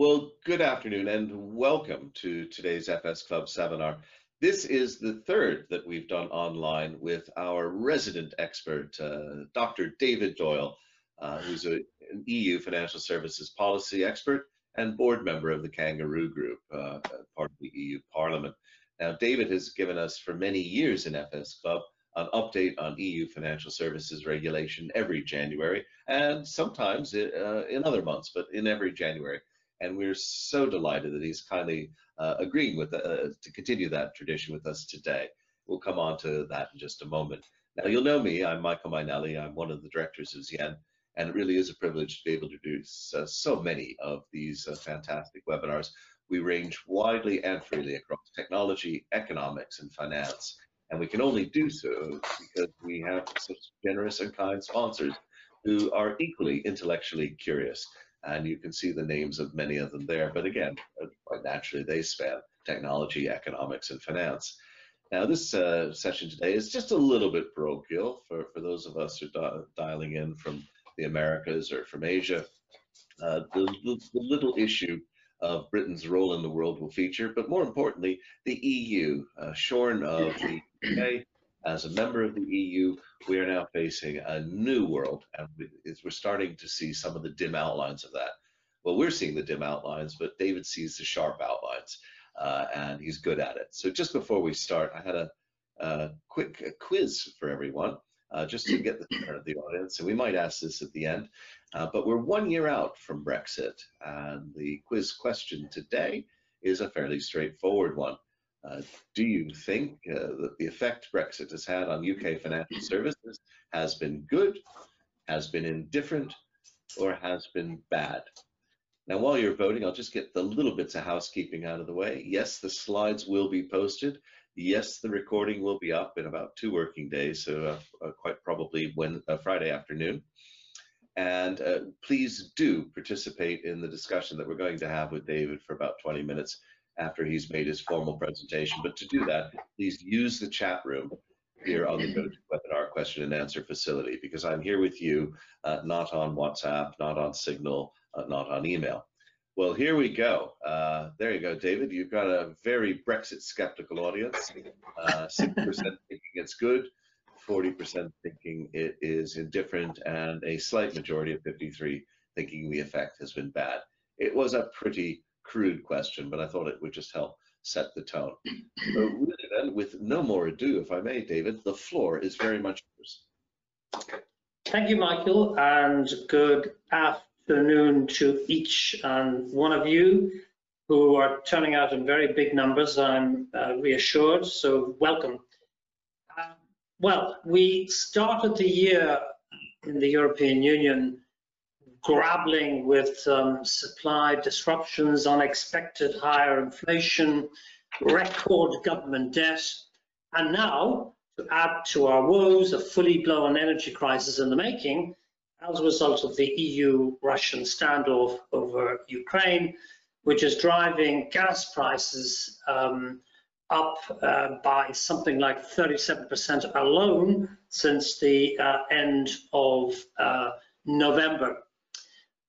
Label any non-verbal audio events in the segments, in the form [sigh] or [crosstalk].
Well, good afternoon and welcome to today's FS Club seminar. This is the third that we've done online with our resident expert, uh, Dr. David Doyle, uh, who's a, an EU financial services policy expert and board member of the Kangaroo Group, uh, part of the EU Parliament. Now, David has given us for many years in FS Club an update on EU financial services regulation every January, and sometimes uh, in other months, but in every January and we're so delighted that he's kindly uh, agreeing with uh, to continue that tradition with us today. We'll come on to that in just a moment. Now you'll know me. I'm Michael Mainelli. I'm one of the directors of Z/Yen, and it really is a privilege to be able to do uh, so many of these uh, fantastic webinars. We range widely and freely across technology, economics, and finance, and we can only do so because we have such generous and kind sponsors who are equally intellectually curious and you can see the names of many of them there. But again, uh, quite naturally, they span technology, economics, and finance. Now, this uh, session today is just a little bit parochial for, for those of us who are dialing in from the Americas or from Asia. Uh, the, the, the, little issue of Britain's role in the world will feature, but more importantly, the EU, uh, shorn of the UK, as a member of the EU, we are now facing a new world, and we're starting to see some of the dim outlines of that. Well, we're seeing the dim outlines, but David sees the sharp outlines, uh, and he's good at it. So just before we start, I had a, a quick quiz for everyone, uh, just to get the turn of the audience, and we might ask this at the end. Uh, but we're one year out from Brexit, and the quiz question today is a fairly straightforward one. Uh, do you think uh, that the effect Brexit has had on UK financial services has been good, has been indifferent, or has been bad? Now, while you're voting, I'll just get the little bits of housekeeping out of the way. Yes, the slides will be posted. Yes, the recording will be up in about two working days, so uh, uh quite probably when uh, Friday afternoon. And uh, please do participate in the discussion that we're going to have with David for about 20 minutes after he's made his formal presentation. But to do that, please use the chat room here on the [laughs] GoToWebinar question and answer facility because I'm here with you, uh, not on WhatsApp, not on Signal, uh, not on email. Well, here we go. Uh, there you go, David. You've got a very Brexit skeptical audience. 6% uh, [laughs] thinking it's good, 40% thinking it is indifferent, and a slight majority of 53 thinking the effect has been bad. It was a pretty crude question, but I thought it would just help set the tone. So really then, with no more ado, if I may, David, the floor is very much yours. Thank you, Michael, and good afternoon to each and one of you who are turning out in very big numbers. I'm uh, reassured, so welcome. Uh, well, we started the year in the European Union grappling with um, supply disruptions, unexpected higher inflation, record government debt, and now, to add to our woes, a fully blown energy crisis in the making as a result of the EU-Russian standoff over Ukraine, which is driving gas prices um, up uh, by something like 37% alone since the uh, end of uh, November.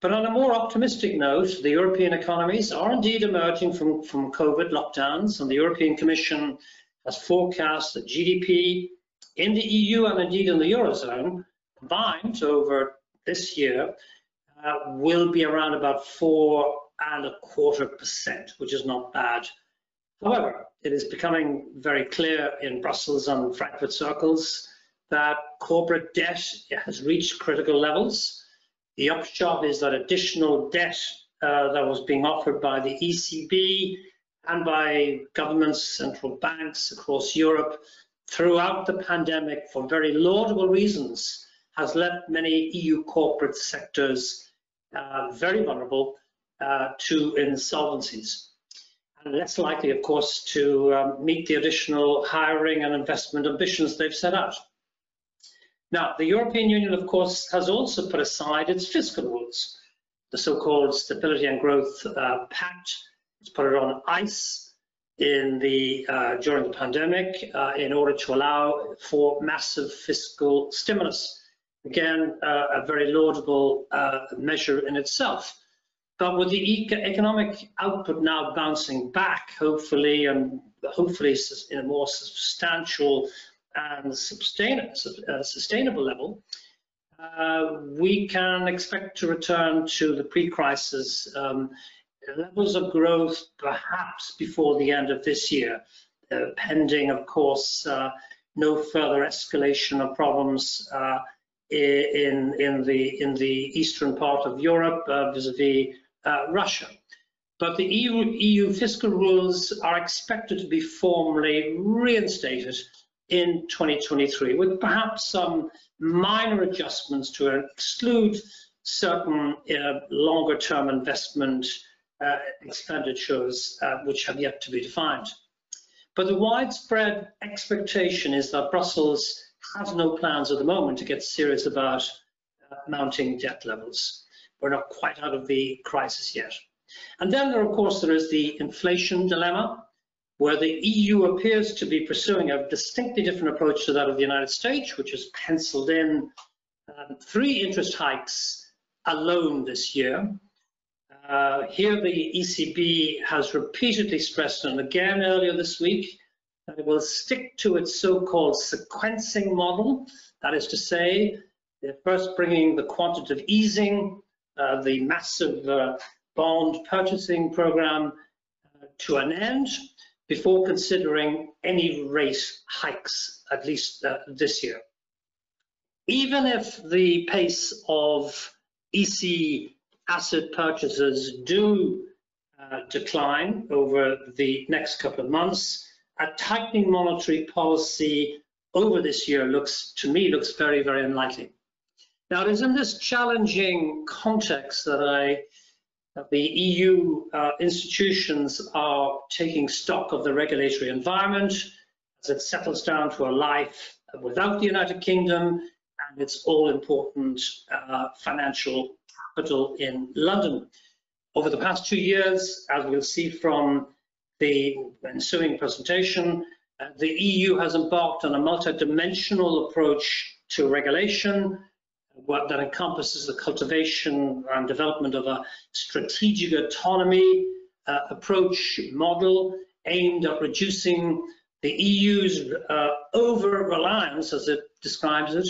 But on a more optimistic note, the European economies are indeed emerging from, from COVID lockdowns, and the European Commission has forecast that GDP in the EU and indeed in the Eurozone combined over this year uh, will be around about four and a quarter percent, which is not bad. However, it is becoming very clear in Brussels and Frankfurt circles that corporate debt has reached critical levels the upshot is that additional debt uh, that was being offered by the ECB and by governments, central banks across Europe throughout the pandemic for very laudable reasons has left many EU corporate sectors uh, very vulnerable uh, to insolvencies and less likely, of course, to um, meet the additional hiring and investment ambitions they've set out. Now, the European Union, of course, has also put aside its fiscal rules, the so-called Stability and Growth uh, Pact. It's put it on ice in the uh, during the pandemic uh, in order to allow for massive fiscal stimulus. Again, uh, a very laudable uh, measure in itself. But with the economic output now bouncing back, hopefully, and hopefully in a more substantial and sustain, uh, sustainable level, uh, we can expect to return to the pre-crisis um, levels of growth perhaps before the end of this year, uh, pending, of course, uh, no further escalation of problems uh, in, in, the, in the eastern part of Europe uh, vis-a-vis -vis, Russia. But the EU, EU fiscal rules are expected to be formally reinstated in 2023, with perhaps some minor adjustments to exclude certain uh, longer term investment uh, expenditures uh, which have yet to be defined. But the widespread expectation is that Brussels has no plans at the moment to get serious about uh, mounting debt levels. We're not quite out of the crisis yet. And then, there, of course, there is the inflation dilemma, where the EU appears to be pursuing a distinctly different approach to that of the United States, which has penciled in um, three interest hikes alone this year. Uh, here, the ECB has repeatedly stressed, and again earlier this week, that it will stick to its so-called sequencing model. That is to say, they're first bringing the quantitative easing, uh, the massive uh, bond purchasing program uh, to an end, before considering any rate hikes, at least uh, this year. Even if the pace of EC asset purchases do uh, decline over the next couple of months, a tightening monetary policy over this year looks, to me, looks very, very unlikely. Now, it is in this challenging context that I the EU uh, institutions are taking stock of the regulatory environment as it settles down to a life without the United Kingdom and its all-important uh, financial capital in London. Over the past two years, as we'll see from the ensuing presentation, uh, the EU has embarked on a multidimensional approach to regulation, that encompasses the cultivation and development of a strategic autonomy uh, approach model aimed at reducing the EU's uh, over-reliance, as it describes it,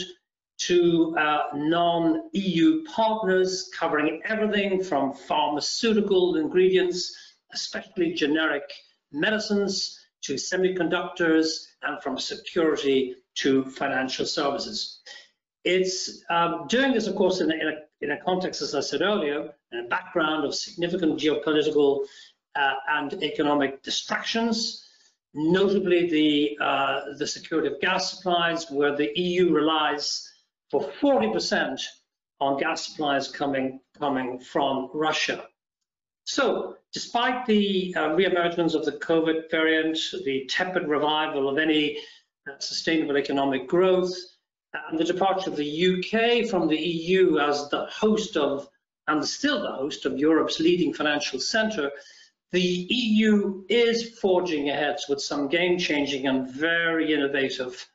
to uh, non-EU partners covering everything from pharmaceutical ingredients, especially generic medicines, to semiconductors, and from security to financial services. It's um, doing this, of course, in a, in, a, in a, context, as I said earlier, in a background of significant geopolitical uh, and economic distractions, notably the, uh, the security of gas supplies, where the EU relies for 40% on gas supplies coming, coming from Russia. So, despite the uh, re-emergence of the COVID variant, the tepid revival of any uh, sustainable economic growth, and the departure of the UK from the EU as the host of, and still the host of Europe's leading financial centre, the EU is forging ahead with some game-changing and very innovative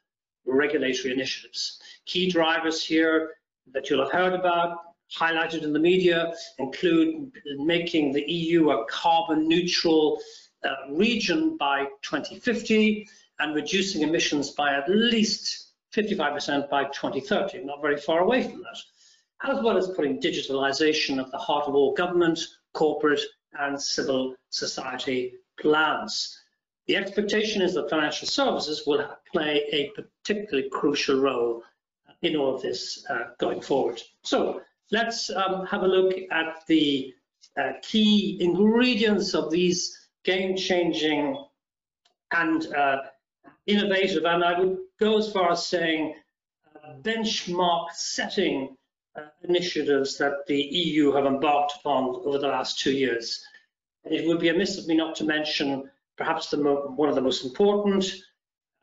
regulatory initiatives. Key drivers here that you'll have heard about, highlighted in the media, include making the EU a carbon neutral uh, region by 2050 and reducing emissions by at least 55% by 2030, not very far away from that, as well as putting digitalization at the heart of all government, corporate and civil society plans. The expectation is that financial services will play a particularly crucial role in all of this uh, going forward. So let's um, have a look at the uh, key ingredients of these game-changing and uh, innovative, and I would go as far as saying uh, benchmark setting uh, initiatives that the EU have embarked upon over the last two years. And it would be amiss of me not to mention perhaps one of the most important,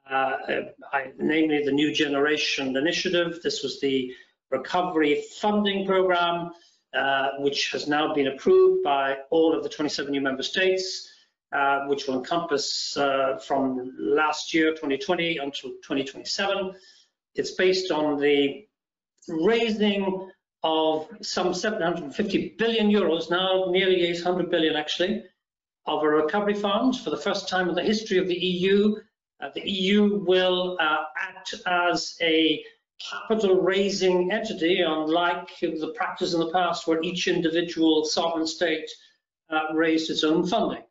uh, uh, I, namely the New Generation Initiative. This was the recovery funding program, uh, which has now been approved by all of the 27 new member states. Uh, which will encompass uh, from last year, 2020, until 2027. It's based on the raising of some 750 billion euros, now nearly 800 billion actually, of a recovery fund for the first time in the history of the EU. Uh, the EU will uh, act as a capital raising entity, unlike the practice in the past where each individual sovereign state uh, raised its own funding.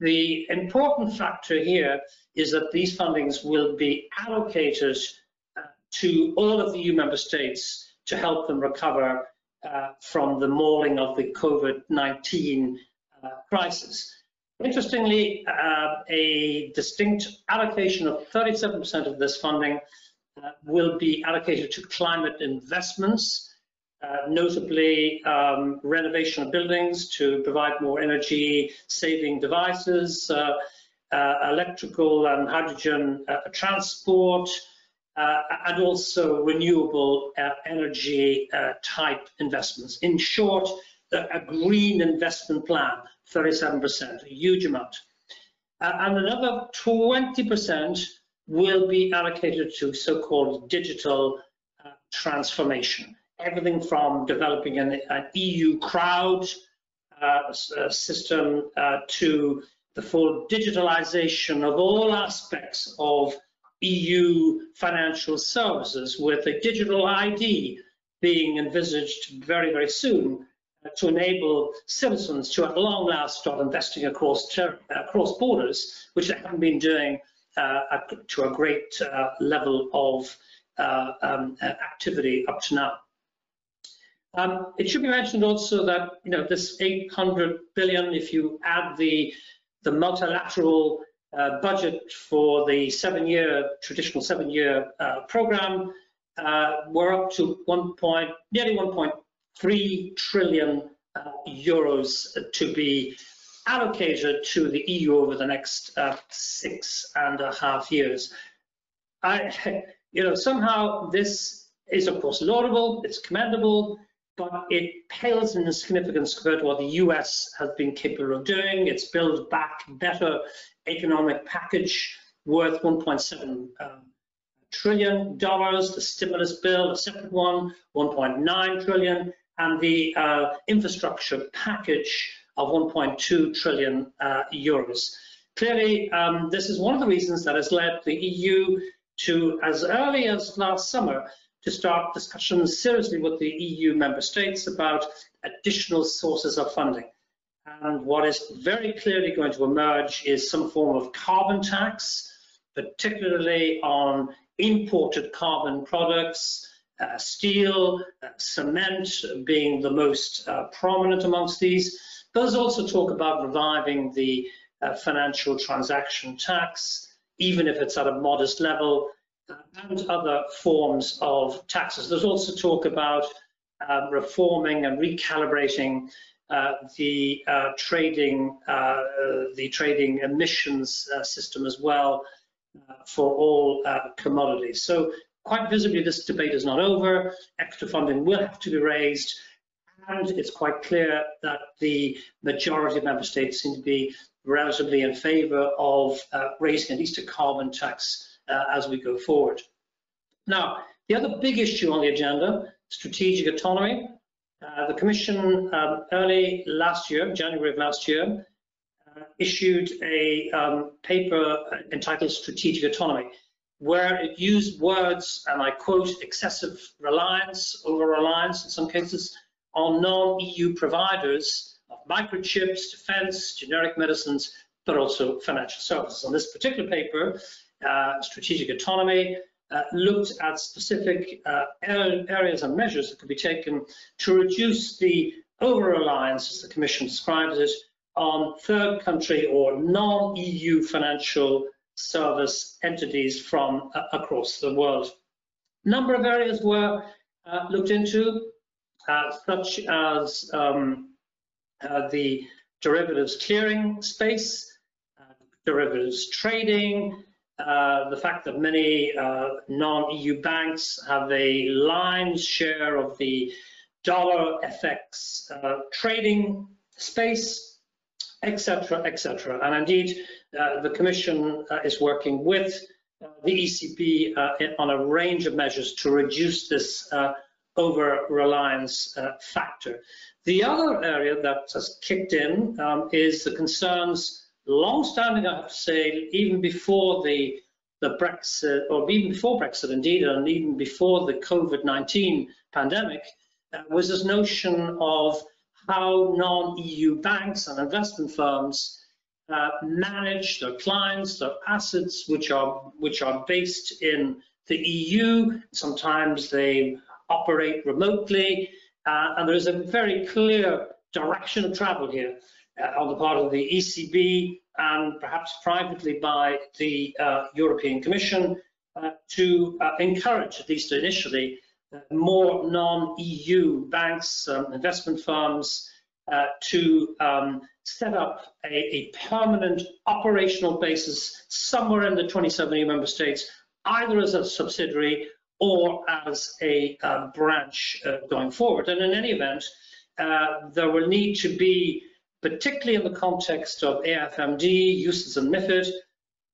The important factor here is that these fundings will be allocated uh, to all of the EU member states to help them recover uh, from the mauling of the COVID-19 uh, crisis. Interestingly, uh, a distinct allocation of 37% of this funding uh, will be allocated to climate investments, uh, notably um, renovation of buildings to provide more energy saving devices, uh, uh electrical and hydrogen uh, transport, uh, and also renewable energy type investments. In short, a green investment plan, 37%, a huge amount. and another 20% will be allocated to so-called digital transformation. Everything from developing an, an EU crowd uh, uh, system uh, to the full digitalization of all aspects of EU financial services with a digital ID being envisaged very, very soon uh, to enable citizens to at long last start investing across, across borders, which they haven't been doing uh, to a great uh, level of um, activity up to now. Um, it should be mentioned also that you know this 800 billion, if you add the the multilateral uh, budget for the seven-year traditional seven-year uh, program, uh, we're up to one point nearly 1.3 trillion euros to be allocated to the EU over the next uh, six and a half years. I, [laughs] you know, somehow this is of course laudable, it's commendable, but it pales in significance compared to what the US has been capable of doing. It's built back better economic package worth 1.7 um, trillion dollars. The stimulus bill, a separate one, 1.9 trillion, and the uh, infrastructure package of 1.2 trillion uh, euros. Clearly, um, this is one of the reasons that has led the EU to, as early as last summer, to start discussions seriously with the EU member states about additional sources of funding. And what is very clearly going to emerge is some form of carbon tax, particularly on imported carbon products, uh, steel, uh, cement being the most uh, prominent amongst these, does also talk about reviving the uh, financial transaction tax, even if it's at a modest level, and other forms of taxes. There's also talk about uh, reforming and recalibrating uh, the uh, trading uh, the trading emissions system as well for all commodities. So quite visibly, this debate is not over. Extra funding will have to be raised and it's quite clear that the majority of member states seem to be relatively in favour of uh, raising at least a carbon tax uh, as we go forward. Now, the other big issue on the agenda, strategic autonomy. Uh, the Commission um, early last year, January of last year, uh, issued a um, paper entitled Strategic Autonomy, where it used words, and I quote, excessive reliance, over-reliance in some cases, on non-EU providers of microchips, defense, generic medicines, but also financial services. On this particular paper, uh, Strategic Autonomy, uh, looked at specific uh, areas and measures that could be taken to reduce the over-reliance, as the Commission describes it, on third country or non-EU financial service entities from uh, across the world. A number of areas were looked into, such as um, the derivatives clearing space, derivatives trading, uh, the fact that many uh, non-EU banks have a lion's share of the dollar FX trading space, etc., etc. And indeed, the Commission is working with the ECB on a range of measures to reduce this over reliance uh, factor. The other area that has kicked in um, is the concerns, long-standing, to say, even before the the Brexit, or even before Brexit indeed, and even before the COVID-19 pandemic, uh, was this notion of how non-EU banks and investment firms uh, manage their clients, their assets, which are which are based in the EU. Sometimes they operate remotely, uh, and there is a very clear direction of travel here uh, on the part of the ECB and perhaps privately by the uh, European Commission uh, to uh, encourage, at least initially, uh, more non-EU banks, um, investment firms, to um, set up a, a, permanent operational basis somewhere in the 27 EU member states, either as a subsidiary or as a branch going forward. And in any event, there will need to be particularly in the context of AIFMD uses and MIFID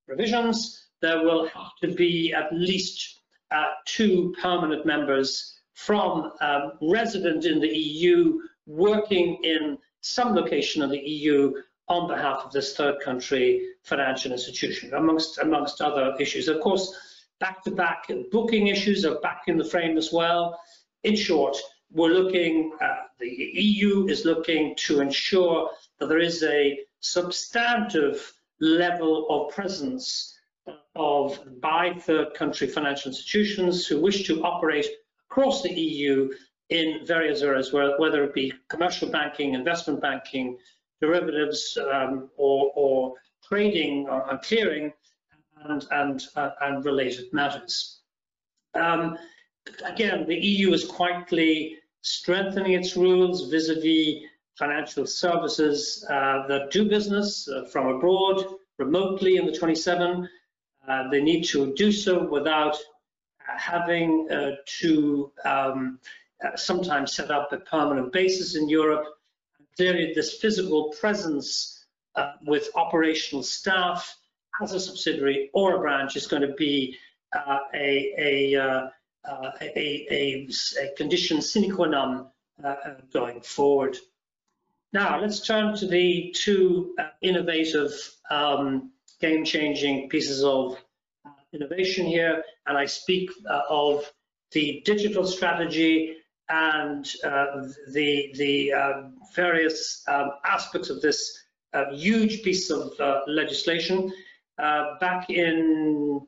revisions, there will have to be at least uh, two permanent members from um, resident in the EU working in some location in the EU on behalf of this third country financial institution, amongst, amongst other issues. Of course, back-to-back -back booking issues are back in the frame as well. In short, we're looking, uh, the EU is looking to ensure that there is a substantive level of presence of by third country financial institutions who wish to operate across the EU in various areas, whether it be commercial banking, investment banking, derivatives, um, or, or, trading and clearing, and, and, uh, and related matters. Um, again, the EU is quietly strengthening its rules vis-a-vis financial services uh, that do business uh, from abroad remotely in the 27. Uh, they need to do so without having uh, to um, uh, sometimes set up a permanent basis in Europe. Clearly, this physical presence uh, with operational staff as a subsidiary or a branch is going to be a, a uh, a, a, a, condition sine qua non uh, uh, going forward. Now, let's turn to the two innovative, um, game-changing pieces of innovation here, and I speak of the digital strategy and uh, the the uh, various um, aspects of this uh, huge piece of legislation. back in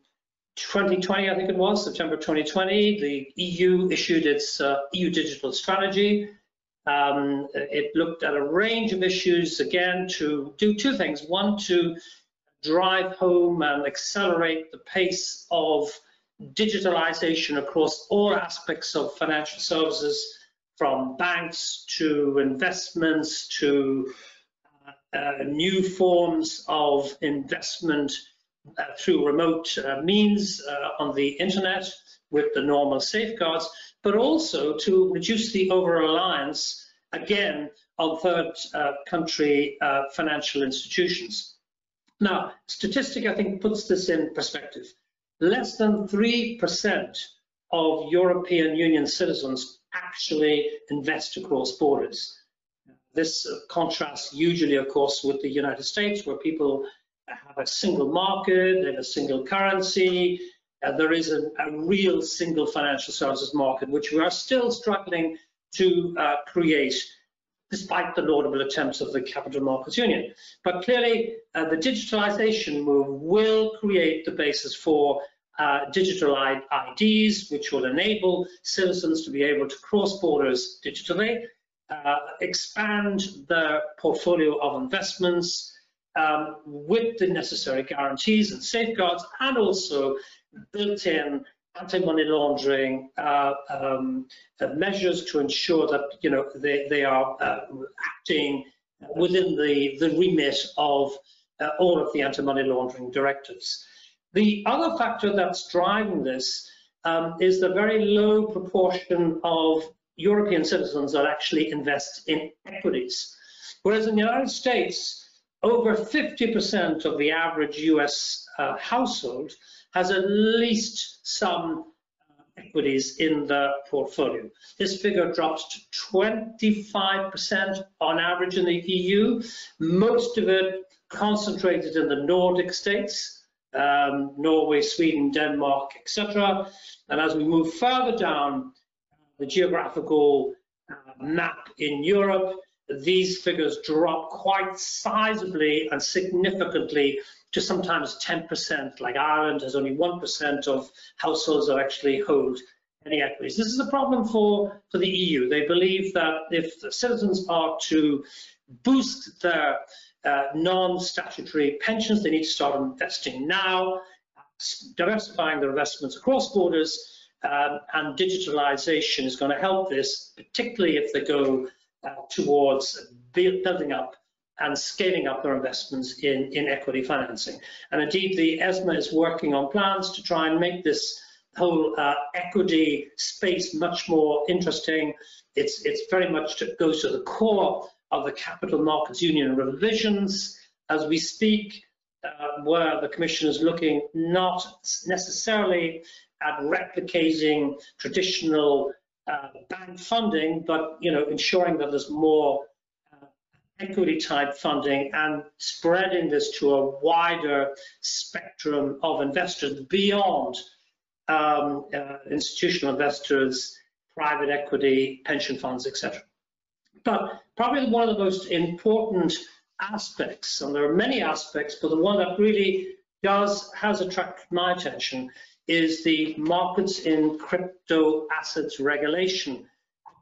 2020, I think it was, September 2020, the EU issued its uh, EU digital strategy. Um, it looked at a range of issues, again, to do two things. One, to drive home and accelerate the pace of digitalization across all aspects of financial services, from banks to investments to uh, uh, new forms of investment through remote uh, means uh, on the internet with the normal safeguards, but also to reduce the over-reliance, again, on third country financial institutions. Now, statistic, I think, puts this in perspective. Less than 3% of European Union citizens actually invest across borders. This contrasts usually, of course, with the United States, where people have a single market, and a single currency. Uh, there is a, a, real single financial services market, which we are still struggling to uh, create, despite the laudable attempts of the Capital Markets Union. But clearly, uh, the digitalization move will create the basis for uh, digital IDs, which will enable citizens to be able to cross borders digitally, uh, expand their portfolio of investments, um, with the necessary guarantees and safeguards and also built-in anti-money laundering uh, um, uh, measures to ensure that you know they, they are uh, acting within the, the remit of uh, all of the anti-money laundering directives. The other factor that's driving this um, is the very low proportion of European citizens that actually invest in equities. Whereas in the United States, over 50% of the average US uh, household has at least some uh, equities in the portfolio. This figure drops to 25% on average in the EU, most of it concentrated in the Nordic states, um, Norway, Sweden, Denmark, etc. And as we move further down the geographical uh, map in Europe, these figures drop quite sizably and significantly to sometimes 10%, like Ireland has only 1% of households that actually hold any equities. This is a problem for, for the EU. They believe that if the citizens are to boost their uh, non-statutory pensions, they need to start investing now, diversifying their investments across borders, um, and digitalization is going to help this, particularly if they go uh, towards building up and scaling up their investments in, in equity financing. And indeed, the ESMA is working on plans to try and make this whole uh, equity space much more interesting. It's, it's very much to, goes to the core of the Capital Markets Union revisions as we speak, uh, where the Commission is looking not necessarily at replicating traditional uh, bank funding, but you know, ensuring that there's more uh, equity type funding and spreading this to a wider spectrum of investors beyond um, uh, institutional investors, private equity, pension funds, etc. But probably one of the most important aspects, and there are many aspects, but the one that really does has attracted my attention is the markets in crypto assets regulation.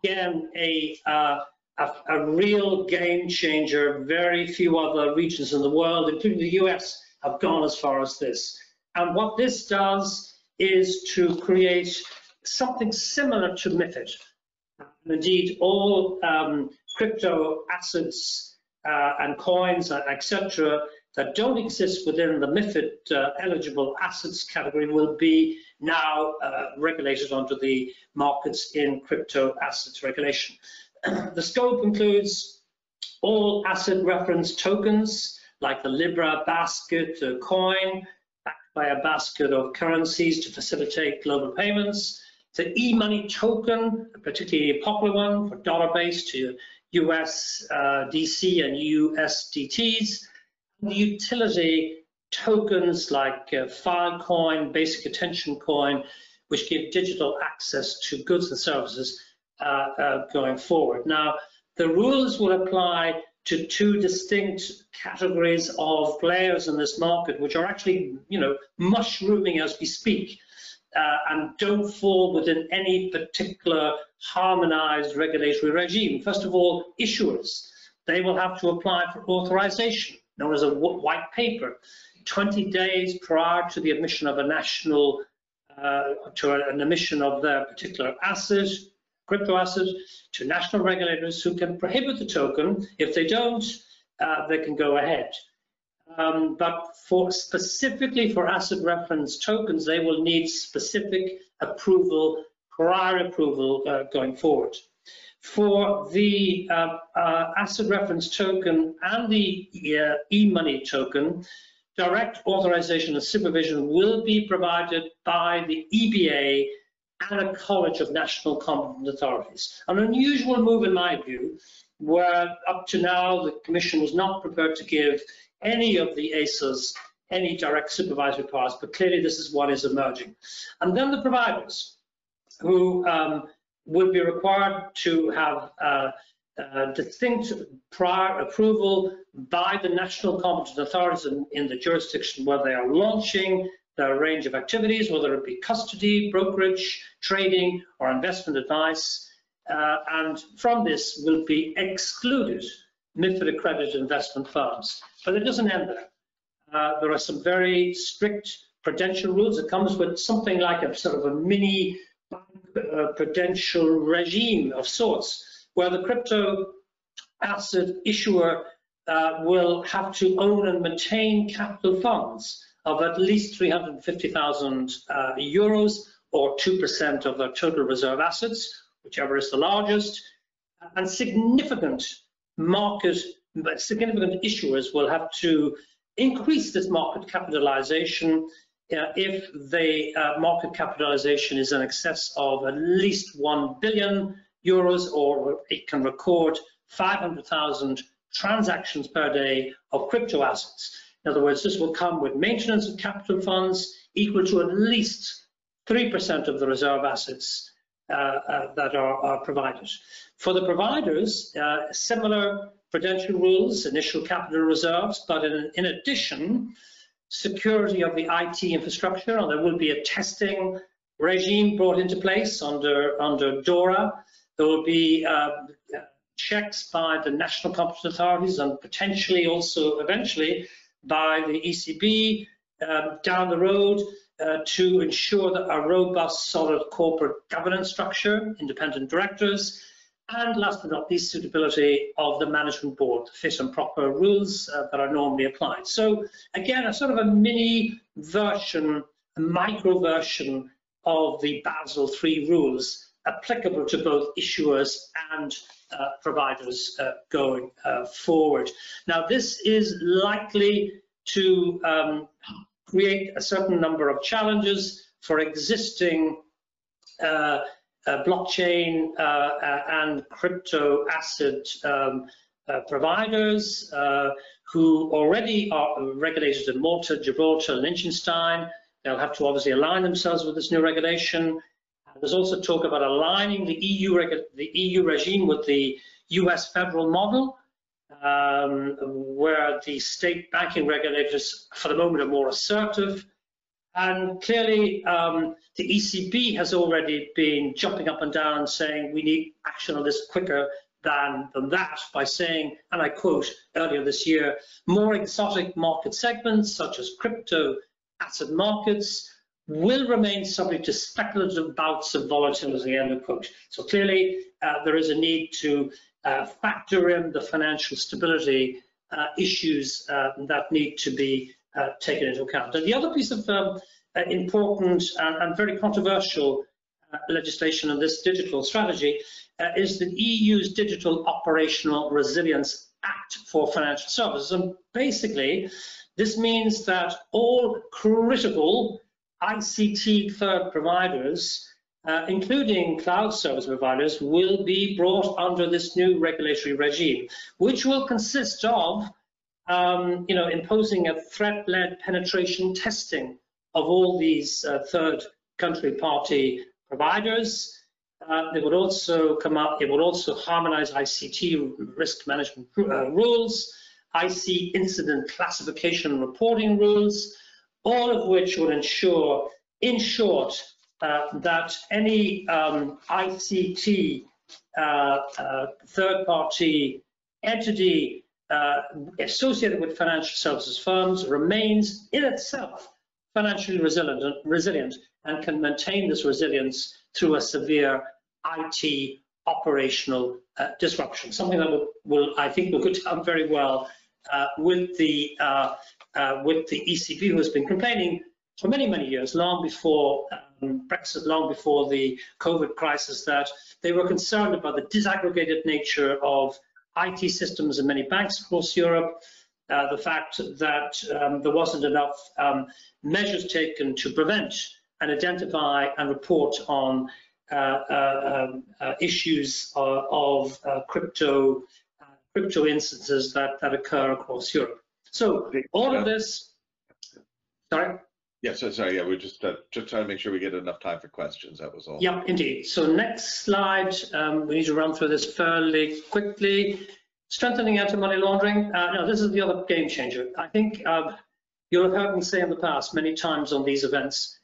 Again, a, uh, a, a, real game changer. Very few other regions in the world, including the US, have gone as far as this. And what this does is to create something similar to MIFID. Indeed, all um, crypto assets uh, and coins, etc., that don't exist within the MIFID uh, eligible assets category will be now uh, regulated under the markets in crypto assets regulation. [clears throat] the scope includes all asset reference tokens like the Libra basket uh, coin backed by a basket of currencies to facilitate global payments. The e-money token, a particularly popular one for dollar-based to US uh, DC and USDTs utility tokens like uh, Filecoin, Basic Attention Coin, which give digital access to goods and services uh, uh, going forward. Now, the rules will apply to two distinct categories of players in this market, which are actually, you know, mushrooming as we speak, uh, and don't fall within any particular harmonized regulatory regime. First of all, issuers. They will have to apply for authorization known as a white paper, 20 days prior to the admission of a national, uh, to an emission of their particular asset, crypto asset, to national regulators who can prohibit the token. If they don't, uh, they can go ahead. Um, but for specifically for asset reference tokens, they will need specific approval, prior approval uh, going forward for the uh, uh, asset reference token and the uh, e-money token, direct authorization and supervision will be provided by the EBA and a College of National Competent Authorities. An unusual move in my view, where up to now the Commission was not prepared to give any of the ESAs any direct supervisory powers, but clearly this is what is emerging. And then the providers, who um, would be required to have uh, uh, distinct prior approval by the national competent authorities in, in, the jurisdiction where they are launching their range of activities, whether it be custody, brokerage, trading, or investment advice. Uh, and from this will be excluded MIFID accredited investment firms. But it doesn't end there. Uh, there are some very strict prudential rules. It comes with something like a sort of a mini uh, prudential regime of sorts, where the crypto asset issuer uh, will have to own and maintain capital funds of at least 350,000 uh, euros or 2% of their total reserve assets, whichever is the largest, and significant market, significant issuers will have to increase this market capitalization if the uh, market capitalization is in excess of at least 1 billion euros or it can record 500,000 transactions per day of crypto assets. In other words, this will come with maintenance of capital funds equal to at least 3% of the reserve assets uh, uh, that are, are, provided. For the providers, uh, similar prudential rules, initial capital reserves, but in, in, addition, security of the IT infrastructure, and there will be a testing regime brought into place under, under DORA. There will be uh, checks by the national competent authorities and potentially also eventually by the ECB um, down the road uh, to ensure that a robust, solid corporate governance structure, independent directors, and last but not least, suitability of the management board, to fit and proper rules uh, that are normally applied. So again, a sort of a mini version, a micro version of the Basel III rules applicable to both issuers and uh, providers uh, going uh, forward. Now, this is likely to um, create a certain number of challenges for existing uh, uh, blockchain uh, and crypto asset um, providers who already are regulated in Malta, Gibraltar, and Liechtenstein. They'll have to obviously align themselves with this new regulation. There's also talk about aligning the EU, the EU regime with the US federal model, um, where the state banking regulators, for the moment, are more assertive. And clearly, um, the ECB has already been jumping up and down saying we need action on this quicker than, than that by saying, and I quote earlier this year, more exotic market segments such as crypto asset markets will remain subject to speculative bouts of volatility, end of quote. So clearly, uh, there is a need to uh, factor in the financial stability uh, issues uh, that need to be uh, taken into account. And the other piece of um, uh, important and, and, very controversial legislation in this digital strategy is the EU's Digital Operational Resilience Act for Financial Services. And basically, this means that all critical ICT third providers, uh, including cloud service providers, will be brought under this new regulatory regime, which will consist of um, you know, imposing a threat-led penetration testing of all these uh, third country party providers. Uh, it would also come up, it would also harmonize ICT risk management uh, rules, IC incident classification reporting rules, all of which would ensure, in short, uh, that any um, ICT uh, uh, third-party entity uh, associated with financial services firms remains in itself financially resilient, resilient and can maintain this resilience through a severe IT operational uh, disruption, something that will, will, I think will go down very well uh, with the uh, uh, with the ECB, who has been complaining for many, many years, long before um, Brexit, long before the COVID crisis, that they were concerned about the disaggregated nature of IT systems in many banks across Europe, uh, the fact that um, there wasn't enough um, measures taken to prevent and identify and report on uh, uh, um, uh issues uh, of uh, crypto crypto instances that, that occur across Europe. So all of this, sorry? Yeah, so sorry, yeah, we're just uh, just trying to make sure we get enough time for questions. That was all. Yeah, indeed. So next slide, um, we need to run through this fairly quickly. Strengthening anti-money laundering. Uh, this is the other game changer. I think uh, you'll have heard me say in the past many times on these events,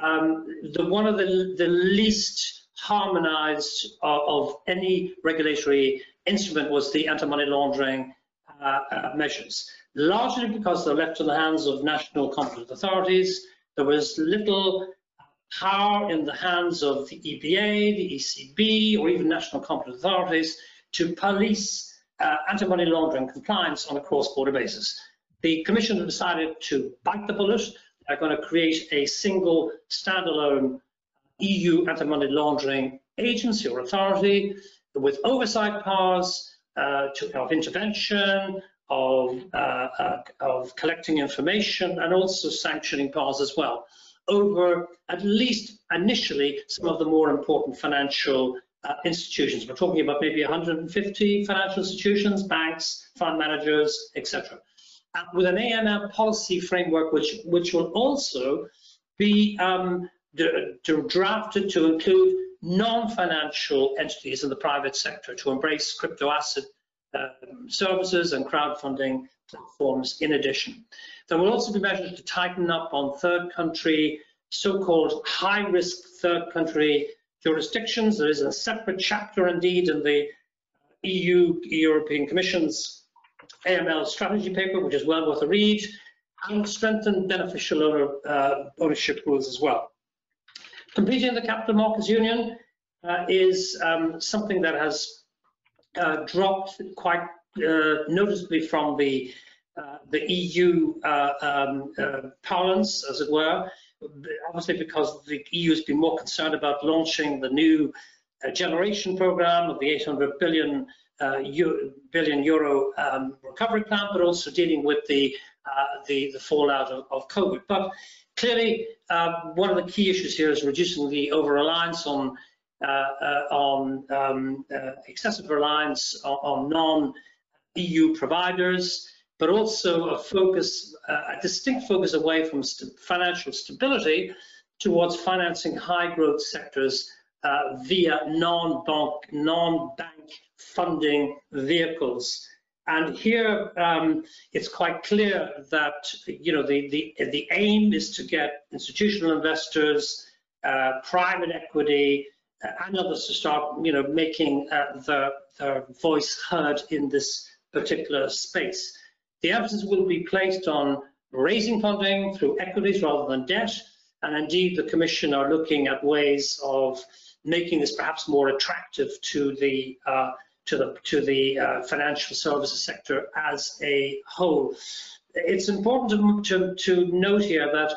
um, the one of the, the least harmonized of, of any regulatory instrument was the anti-money laundering uh, uh, measures largely because they're left in the hands of national competent authorities. There was little power in the hands of the EBA, the ECB, or even national competent authorities to police uh, anti-money laundering compliance on a cross-border basis. The Commission decided to bite the bullet. They're going to create a single standalone EU anti-money laundering agency or authority with oversight powers uh, to, of intervention, of, uh, uh, of collecting information and also sanctioning powers as well over at least initially some of the more important financial uh, institutions. We're talking about maybe 150 financial institutions, banks, fund managers, etc. Uh, with an AML policy framework, which which will also be um, drafted to include non-financial entities in the private sector to embrace crypto asset um, services and crowdfunding platforms in addition. There will also be measures to tighten up on third country, so-called high-risk third country jurisdictions. There is a separate chapter indeed in the EU, European Commission's AML strategy paper, which is well worth a read, and strengthen beneficial owner, uh, ownership rules as well. Completing the Capital Markets Union uh, is um, something that has uh, dropped quite uh, noticeably from the uh, the EU uh, um, parlance, as it were obviously because the EU has been more concerned about launching the new uh, generation program of the 800 billion, uh, euro, billion euro um, recovery plan, but also dealing with the, uh, the, the, fallout of, of, COVID. But clearly, um, one of the key issues here is reducing the over-reliance on uh, uh, on um, uh, excessive reliance on, on non-EU providers, but also a focus, a distinct focus away from st financial stability towards financing high growth sectors uh, via non-bank non-bank funding vehicles. And here um, it's quite clear that you know the, the the aim is to get institutional investors, uh, private equity, uh, and others to start you know making uh, their, their voice heard in this particular space. The emphasis will be placed on raising funding through equities rather than debt, and indeed the Commission are looking at ways of making this perhaps more attractive to the uh, to the to the uh, financial services sector as a whole. It's important to, to, to note here that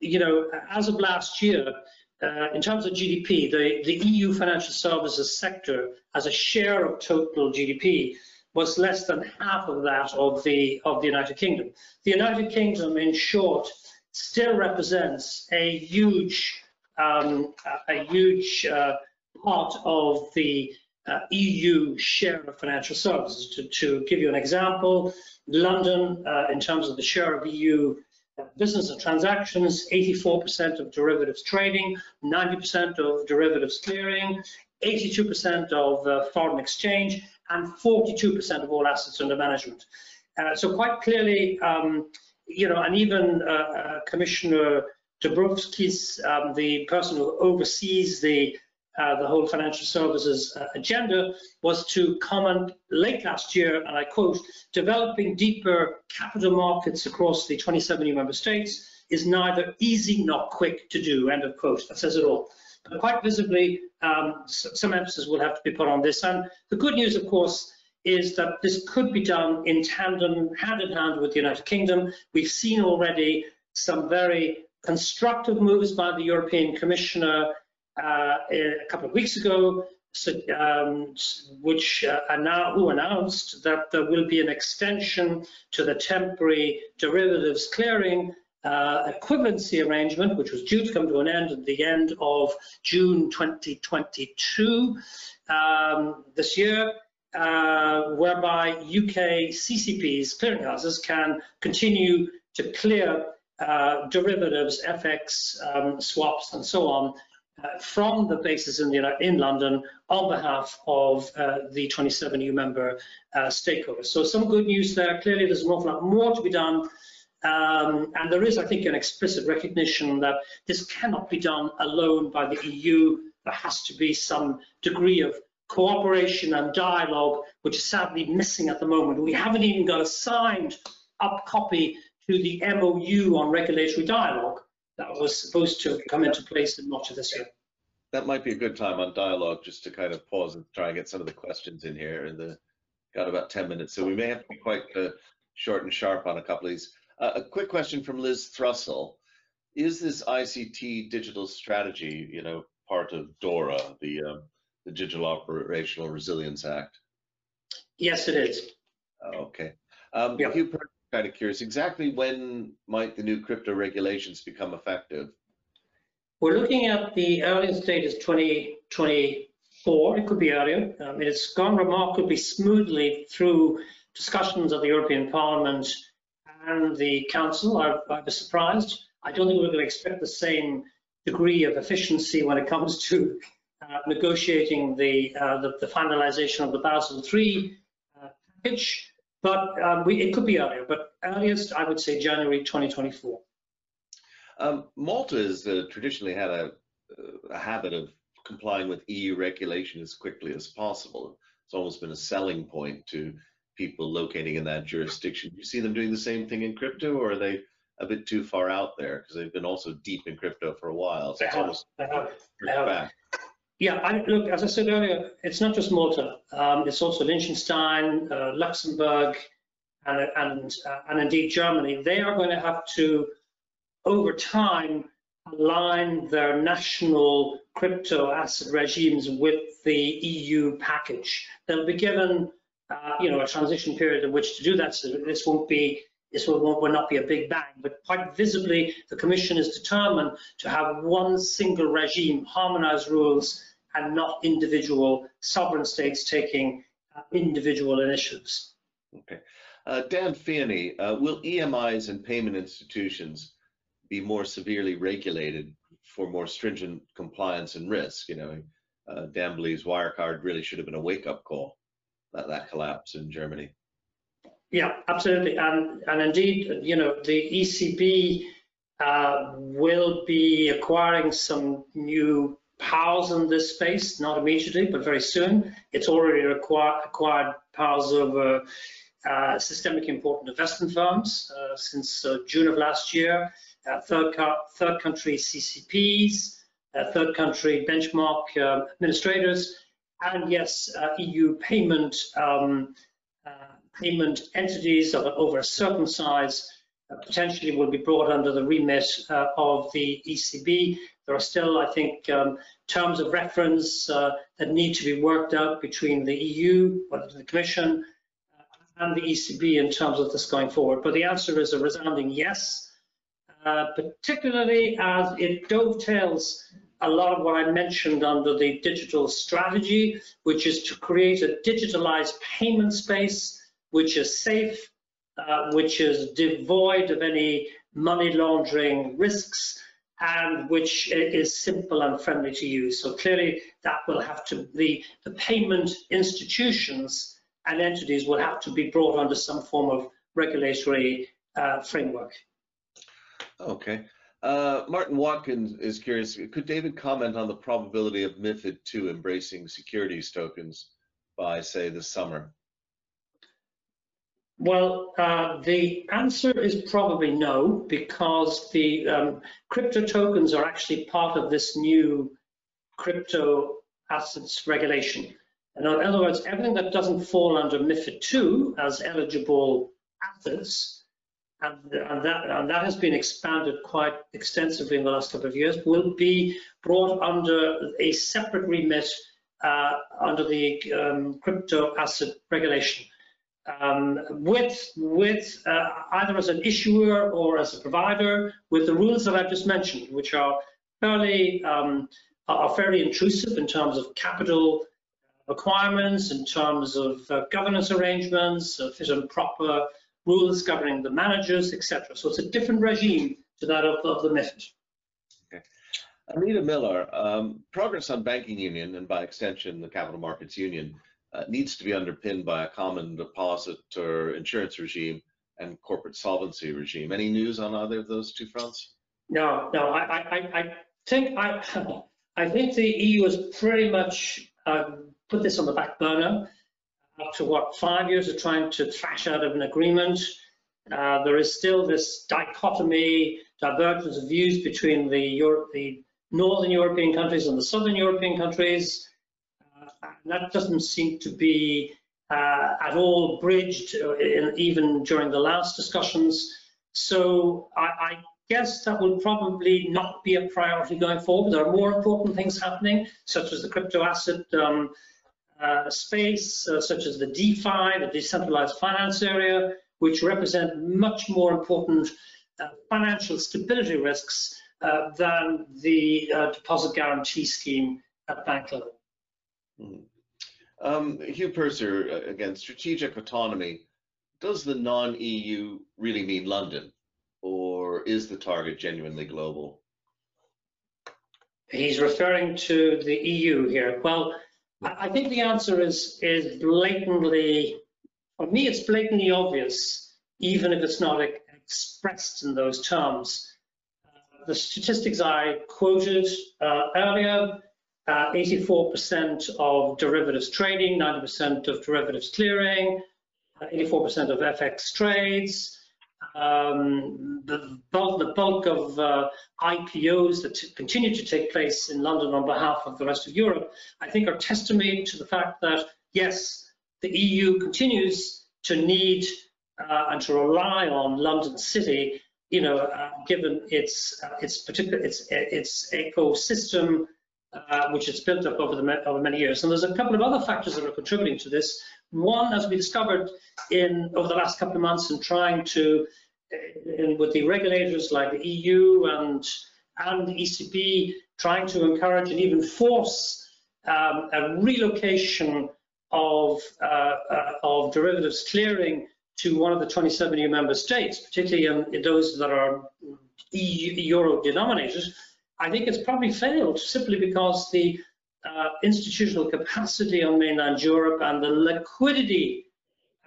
you know as of last year, uh, in terms of GDP, the, the EU financial services sector as a share of total GDP was less than half of that of the of the United Kingdom. The United Kingdom, in short, still represents a huge um, a huge uh, part of the uh, EU share of financial services. To, to, give you an example, London, uh, in terms of the share of EU business and transactions, 84% of derivatives trading, 90% of derivatives clearing, 82% of uh, foreign exchange, and 42% of all assets under management. Uh, so quite clearly, um, you know, and even uh, uh, Commissioner Dombrovskis, um, the person who oversees the uh, the whole financial services uh, agenda, was to comment late last year, and I quote, developing deeper capital markets across the 27 EU member states is neither easy nor quick to do, end of quote. That says it all. But quite visibly, um, some emphasis will have to be put on this. And the good news, of course, is that this could be done in tandem, hand in hand with the United Kingdom. We've seen already some very constructive moves by the European Commissioner a couple of weeks ago, so, um, which uh, now, who announced that there will be an extension to the temporary derivatives clearing uh, equivalency arrangement, which was due to come to an end at the end of June 2022 um, this year, uh, whereby UK CCPs, clearinghouses, can continue to clear uh, derivatives, FX, um, swaps, and so on uh, from the bases in, the, in London on behalf of uh, the 27 EU member uh, stakeholders. So some good news there. Clearly, there's an awful lot more to be done. Um, and there is, I think, an explicit recognition that this cannot be done alone by the EU. There has to be some degree of cooperation and dialogue, which is sadly missing at the moment. We haven't even got a signed up copy to the MOU on regulatory dialogue that was supposed to come into place in March of this year. That might be a good time on dialogue just to kind of pause and try and get some of the questions in here. And the got about 10 minutes, so we may have to be quite uh, short and sharp on a couple of these. Uh, a quick question from Liz Thrussell. Is this ICT digital strategy, you know, part of DORA, the, um, the Digital Operational Resilience Act? Yes, it is. Okay. Um, yep. Hugh, kind of curious, exactly when might the new crypto regulations become effective? We're looking at the earliest date is 2024. It could be earlier. Mean, it's gone remarkably smoothly through discussions of the European Parliament and the Council. I, I was surprised. I don't think we're going to expect the same degree of efficiency when it comes to uh, negotiating the, uh, the, the finalization of the Basel III uh, package, but um, we, it could be earlier. But earliest, I would say January 2024. Um, Malta has uh, traditionally had a, a, habit of complying with EU regulation as quickly as possible. It's almost been a selling point to people locating in that jurisdiction. Do you see them doing the same thing in crypto, or are they a bit too far out there because they've been also deep in crypto for a while. So they it's have, almost they have, they have. back. Yeah, I, look, as I said earlier, it's not just Malta. Um, it's also Liechtenstein, uh, Luxembourg, and, and, uh, and indeed Germany. They are going to have to, over time, align their national crypto asset regimes with the EU package. They'll be given, uh, you know, a transition period in which to do that. So this won't be this will, will not be a big bang, but quite visibly, the Commission is determined to have one single regime, harmonized rules, and not individual sovereign states taking uh, individual initiatives. Okay. Uh, Dan Feeney, uh, will EMIs and payment institutions be more severely regulated for more stringent compliance and risk? You know, uh, Dan believes Wirecard really should have been a wake-up call, that, that collapse in Germany. Yeah, absolutely. And, and indeed, you know, the ECB uh, will be acquiring some new powers in this space, not immediately, but very soon. It's already acquired, acquired powers over uh, systemic important investment firms uh, since uh, June of last year, uh, third, third country CCPs, uh, third country benchmark uh, administrators, and yes, EU payment um, payment entities of over a certain size uh, potentially will be brought under the remit uh, of the ECB. There are still, I think, um, terms of reference uh, that need to be worked out between the EU, whether the Commission, uh, and the ECB in terms of this going forward. But the answer is a resounding yes, uh, particularly as it dovetails a lot of what I mentioned under the digital strategy, which is to create a digitalized payment space which is safe, uh, which is devoid of any money laundering risks, and which is simple and friendly to use. So clearly that will have to, the, the payment institutions and entities will have to be brought under some form of regulatory uh, framework. Okay. Uh, Martin Watkins is curious, could David comment on the probability of MIFID II embracing securities tokens by, say, this summer? Well, uh, the answer is probably no, because the um, crypto tokens are actually part of this new crypto assets regulation. in other words, everything that doesn't fall under MIFID II as eligible assets, and, and, that, and that has been expanded quite extensively in the last couple of years, will be brought under a separate remit uh, under the um, crypto asset regulation um, with, with uh, either as an issuer or as a provider with the rules that I've just mentioned, which are fairly, um, are fairly intrusive in terms of capital requirements, in terms of uh, governance arrangements, uh, fit and proper rules governing the managers, etc. So it's a different regime to that of, of the MIFID. Okay. Anita Miller, um, progress on banking union and by extension the capital markets union uh, needs to be underpinned by a common deposit or insurance regime and corporate solvency regime. Any news on either of those two fronts? No, no. I, I, I think I, I think the EU has pretty much um, put this on the back burner after what five years of trying to thrash out of an agreement. Uh, there is still this dichotomy, divergence of views between the, Europe, the northern European countries and the southern European countries that doesn't seem to be uh, at all bridged, uh, in, even during the last discussions. So I, I, guess that will probably not be a priority going forward. There are more important things happening, such as the crypto asset um, uh, space, uh, such as the DeFi, the decentralized finance area, which represent much more important uh, financial stability risks uh, than the uh, deposit guarantee scheme at bank level. Mm. Um, Hugh Purser, uh, again, strategic autonomy. Does the non-EU really mean London, or is the target genuinely global? He's referring to the EU here. Well, I think the answer is is blatantly, for me, it's blatantly obvious, even if it's not expressed in those terms. Uh, the statistics I quoted uh, earlier 84% uh, of derivatives trading, 90% of derivatives clearing, 84% uh, of FX trades, um, the, bulk, the, bulk, of uh, IPOs that continue to take place in London on behalf of the rest of Europe, I think are testimony to the fact that, yes, the EU continues to need uh, and to rely on London City, you know, uh, given its its particular its its ecosystem uh, which has built up over, the, over many years. And there's a couple of other factors that are contributing to this. One, as we discovered in over the last couple of months in trying to, in, with the regulators like the EU and, and the ECB, trying to encourage and even force um, a relocation of, uh, uh, of derivatives clearing to one of the 27 EU member states, particularly in, in those that are EU, euro denominated, I think it's probably failed simply because the uh, institutional capacity on mainland Europe and the liquidity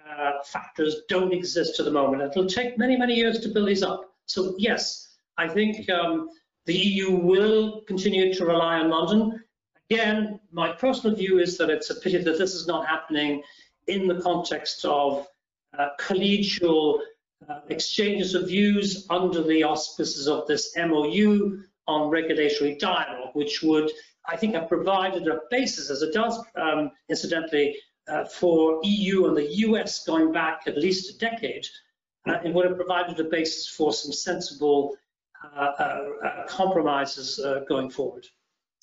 uh, factors don't exist at the moment. It'll take many, many years to build these up. So yes, I think um, the EU will continue to rely on London. Again, my personal view is that it's a pity that this is not happening in the context of uh, collegial uh, exchanges of views under the auspices of this MOU on regulatory dialogue, which would, I think, have provided a basis, as it does, um, incidentally, uh, for EU and the US going back at least a decade. Uh, it would have provided a basis for some sensible uh, uh, uh compromises uh, going forward.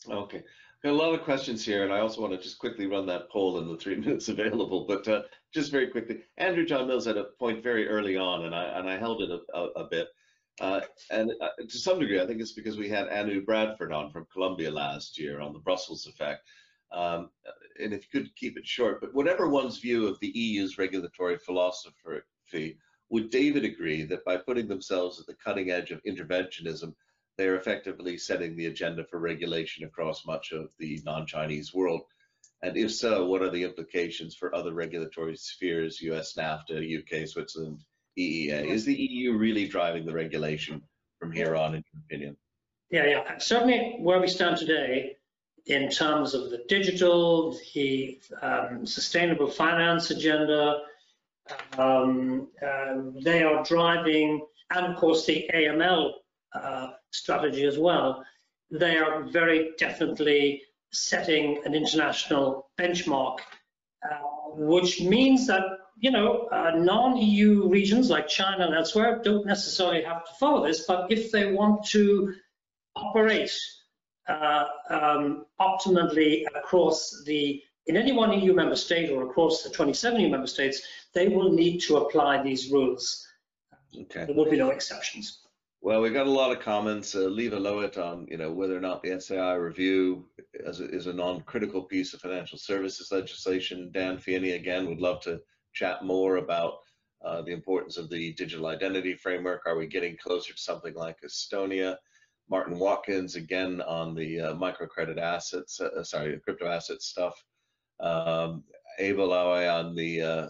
Okay. A lot of questions here, and I also want to just quickly run that poll in the three [laughs] minutes available. But just very quickly, Andrew John Mills had a point very early on, and I and I held it a, a, a bit. Uh, and uh, to some degree, I think it's because we had Anu Bradford on from Columbia last year on the Brussels effect. Um, and if you could keep it short, but whatever one's view of the EU's regulatory philosophy, would David agree that by putting themselves at the cutting edge of interventionism, they are effectively setting the agenda for regulation across much of the non-Chinese world? And if so, what are the implications for other regulatory spheres, US NAFTA, UK, Switzerland, EEA? Is the EU really driving the regulation from here on, in your opinion? Yeah, yeah. Certainly where we stand today in terms of the digital, the um, sustainable finance agenda, um, uh, they are driving, and of course the AML uh, strategy as well. They are very definitely setting an international benchmark, uh, which means that you know, uh, non-EU regions like China and elsewhere don't necessarily have to follow this, but if they want to operate uh, um, optimally across the, in any one EU member state or across the 27 EU member states, they will need to apply these rules. Okay. There will be no exceptions. Well, we've got a lot of comments. Uh, Leva Lowit on, you know, whether or not the SAI review is a, is a non-critical piece of financial services legislation. Dan Feeney again would love to chat more about uh, the importance of the digital identity framework. Are we getting closer to something like Estonia? Martin Watkins again on the uh, microcredit assets, uh, uh sorry, crypto asset stuff. Um, Abel Awe on the, uh,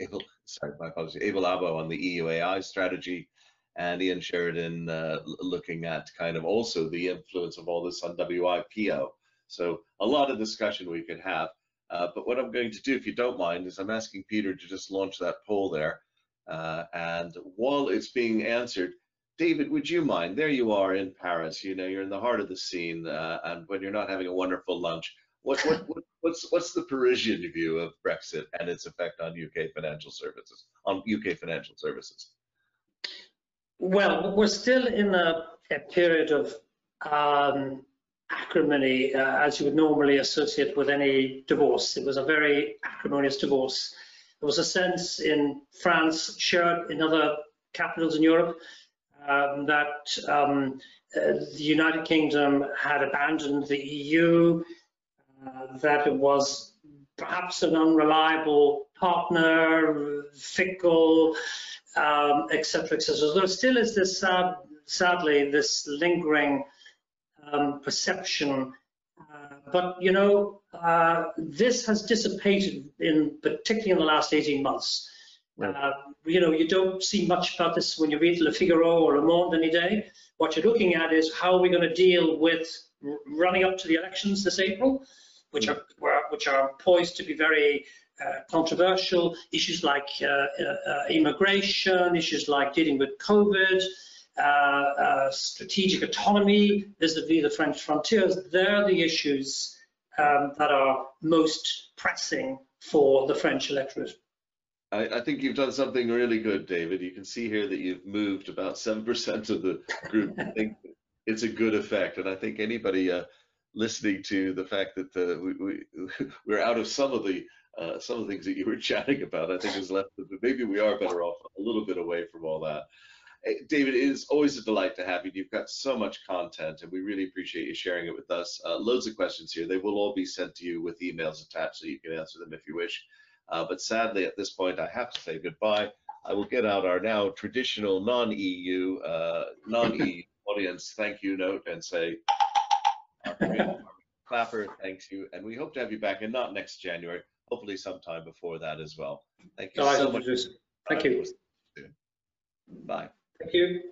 Abel, sorry, my apologies, Abel Abo on the EU AI strategy, and Ian Sheridan uh, looking at kind of also the influence of all this on WIPO. So a lot of discussion we could have. Uh, but what I'm going to do, if you don't mind, is I'm asking Peter to just launch that poll there. Uh, and while it's being answered, David, would you mind? There you are in Paris. You know, you're in the heart of the scene, uh, and when you're not having a wonderful lunch, what, what, [laughs] what, what's what's the Parisian view of Brexit and its effect on UK financial services, on UK financial services? Well, we're still in a, a period of um, acrimony uh, as you would normally associate with any divorce. It was a very acrimonious divorce. there was a sense in France, shared in other capitals in Europe, um, that um, uh, the United Kingdom had abandoned the EU, uh, that it was perhaps an unreliable partner, fickle, um, etc. et. So there still is this, sad, sadly, this lingering um, perception. Uh, but, you know, uh, this has dissipated in particularly in the last 18 months. Right. Uh, you know, you don't see much about this when you read Le Figaro or Le Monde any day. What you're looking at is how are we going to deal with running up to the elections this April, which are which are poised to be very uh, controversial. Issues like uh, uh, uh, immigration, issues like dealing with COVID, strategic autonomy vis-a-vis the French frontiers. They're the issues um, that are most pressing for the French electorate. I, I think you've done something really good, David. You can see here that you've moved about 7% of the group. I think it's a good effect. And I think anybody uh, listening to the fact that uh, we, we, [laughs] we're out of some of the uh, some of the things that you were [laughs] chatting about, I think is left, maybe we are better off a little bit away from all that. David, it is always a delight to have you. You've got so much content, and we really appreciate you sharing it with us. Uh, loads of questions here. They will all be sent to you with emails attached, so you can answer them if you wish. Uh, but sadly, at this point, I have to say goodbye. I will get out our now traditional non-EU, uh, non-EU [laughs] audience thank you note and say, Clapper, thanks you, and we hope to have you back, and not next January, hopefully sometime before that as well. Thank you so much. so. Thank you. Bye. Thank you.